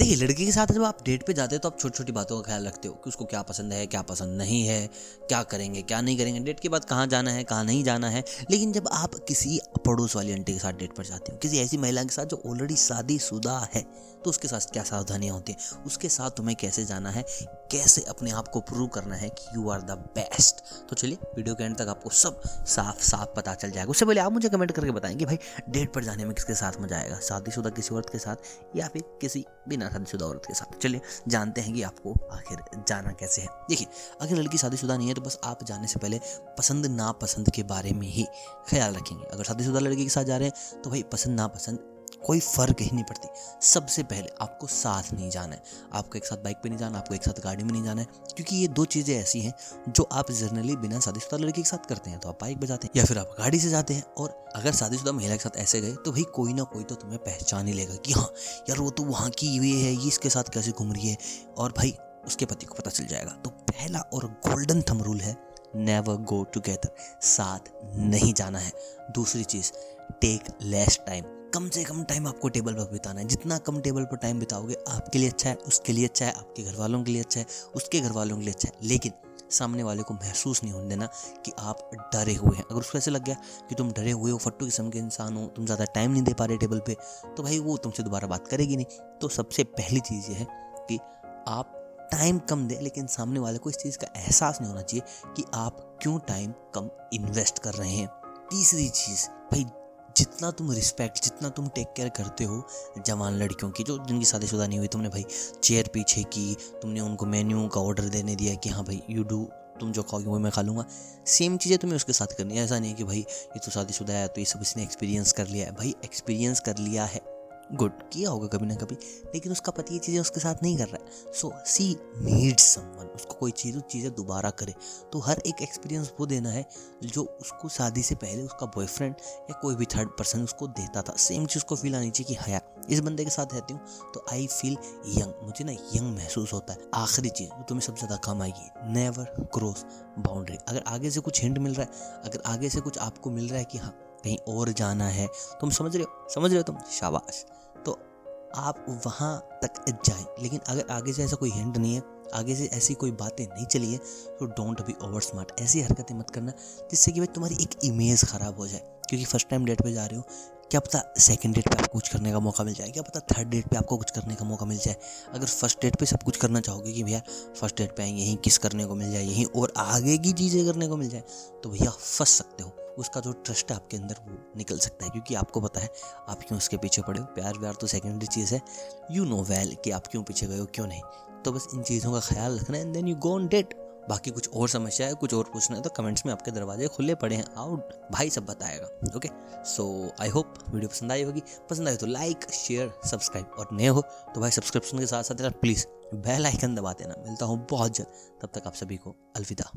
देखिए, लड़की के साथ जब आप डेट पे जाते हो तो आप छोटी छोटी बातों का ख्याल रखते हो कि उसको क्या पसंद है, क्या पसंद नहीं है, क्या करेंगे, क्या नहीं करेंगे। डेट के बाद कहाँ जाना है, कहाँ नहीं जाना है। लेकिन जब आप किसी पड़ोस वाली आंटी के साथ डेट पर जाते हो, किसी ऐसी महिला के साथ जो ऑलरेडी शादीशुदा है तो उसके साथ क्या सावधानियाँ होती हैं? उसके साथ तुम्हें कैसे जाना है? कैसे अपने आप को प्रूव करना है कि यू आर द बेस्ट तो चलिए वीडियो के एंड तक आपको सब साफ़ साफ़ पता चल जाएगा। उससे पहले आप मुझे कमेंट करके बताएँगे भाई डेट पर जाने में किसके साथ मज़ा आएगा? शादीशुदा किसी औरत के साथ या फिर किसी बिना शादीशुदा औरत के साथ। चलिए, जानते हैं कि आपको आखिर जाना कैसे है। देखिए अगर लड़की शादीशुदा नहीं है तो बस आप जाने से पहले पसंद नापसंद के बारे में ही ख्याल रखेंगे। अगर शादीशुदा लड़की के साथ जा रहे हैं तो भाई पसंद नापसंद कोई फ़र्क ही नहीं पड़ती। सबसे पहले आपको साथ नहीं जाना है। आपको एक साथ बाइक पे नहीं जाना, आपको एक साथ गाड़ी में नहीं जाना है, क्योंकि ये दो चीज़ें ऐसी हैं जो आप जनरली बिना शादीशुदा लड़की के साथ करते हैं। तो आप बाइक पर जाते हैं या फिर आप गाड़ी से जाते हैं और अगर शादीशुदा महिला के साथ ऐसे गए तो भाई कोई ना कोई तो तुम्हें पहचान ही लेगा कि हाँ यार वो तो वहाँ की ये है, ये इसके साथ कैसे घूम रही है और भाई उसके पति को पता चल जाएगा। तो पहला और गोल्डन थम रूल है नेवर गो टुगेदर साथ नहीं जाना है। दूसरी चीज़ टेक लेस टाइम कम से कम टाइम आपको टेबल पर बिताना है। जितना कम टेबल पर टाइम बिताओगे, आपके लिए अच्छा है, उसके लिए अच्छा है, आपके घर वालों के लिए अच्छा है, उसके घर वालों के लिए अच्छा है। लेकिन सामने वाले को महसूस नहीं होने देना कि आप डरे हुए हैं। अगर उसको ऐसे लग गया कि तुम डरे हुए हो, फट्टू किस्म के इंसान हो, तुम ज़्यादा टाइम नहीं दे पा रहे टेबल पे तो भाई वो तुमसे दोबारा बात करेगी नहीं। तो सबसे पहली चीज़ ये है कि आप टाइम कम दें, लेकिन सामने वाले को इस चीज़ का एहसास नहीं होना चाहिए कि आप क्यों टाइम कम इन्वेस्ट कर रहे हैं। तीसरी चीज़, भाई जितना तुम रिस्पेक्ट जितना तुम टेक केयर करते हो जवान लड़कियों की, जो जिनकी शादीशुदा नहीं हुई, तुमने भाई चेयर पीछे की, तुमने उनको मेन्यू का ऑर्डर देने दिया कि हाँ भाई यू डू तुम जो खाओगे वो मैं खा लूँगा। सेम चीज़ें तुम्हें उसके साथ करनी है। ऐसा नहीं कि भाई, ये तो शादीशुदा है तो ये सब इसने एक्सपीरियंस कर लिया है। भाई एक्सपीरियंस कर लिया है। गुड किया होगा कभी ना कभी, लेकिन उसका पति ये चीज़ें उसके साथ नहीं कर रहा है। सो सी नीड्स समवन उसको कोई चीज़, उस चीज़ें दोबारा करे। तो हर एक एक्सपीरियंस वो देना है जो उसको शादी से पहले उसका बॉयफ्रेंड या कोई भी थर्ड पर्सन उसको देता था। सेम चीज़ को फील आनी चाहिए कि हया हाँ इस बंदे के साथ रहती हूँ तो आई फील यंग मुझे ना यंग महसूस होता है, आखिरी चीज़ जो तुम्हें सबसे ज़्यादा काम आएगी। नेवर क्रॉस बाउंड्री अगर आगे से कुछ हिंट मिल रहा है, अगर आगे से कुछ आपको मिल रहा है कि हाँ कहीं और जाना है, तुम समझ रहे हो? समझ रहे हो तुम? शाबाश। आप वहाँ तक जाए। लेकिन अगर आगे से ऐसा कोई हिंट नहीं है, आगे से ऐसी कोई बातें नहीं चली है तो डोंट बी ओवर स्मार्ट ऐसी हरकतें मत करना, जिससे कि भाई तुम्हारी एक इमेज ख़राब हो जाए। क्योंकि फ़र्स्ट टाइम डेट पे जा रहे हो, क्या पता सेकंड डेट पे आपको कुछ करने का मौका मिल जाए? क्या पता थर्ड डेट पे आपको कुछ करने का मौका मिल जाए? अगर फ़र्स्ट डेट पे सब कुछ करना चाहोगे कि भैया फ़र्स्ट डेट पे आएँगे, यहीं किस करने को मिल जाए, यहीं और आगे की चीज़ें करने को मिल जाए तो भैया फंस सकते हो। उसका जो ट्रस्ट है आपके अंदर वो निकल सकता है, क्योंकि आपको पता है, आप क्यों उसके पीछे पड़े हो? प्यार व्यार तो सेकेंडरी चीज़ है। यू नो वेल कि आप क्यों पीछे गए हो, क्यों नहीं? तो बस इन चीज़ों का ख्याल रखना and then you go on date बाकी कुछ और समस्या है, कुछ और पूछना है तो कमेंट्स में आपके दरवाजे खुले पड़े हैं। आउट भाई सब बताएगा okay so I hope video पसंद आई होगी। पसंद आई तो लाइक शेयर सब्सक्राइब और नए हो तो भाई सब्सक्रिप्शन के साथ साथ प्लीज़ बेल आइकन दबा देना। मिलता हूँ बहुत जल्द। तब तक आप सभी को अलविदा।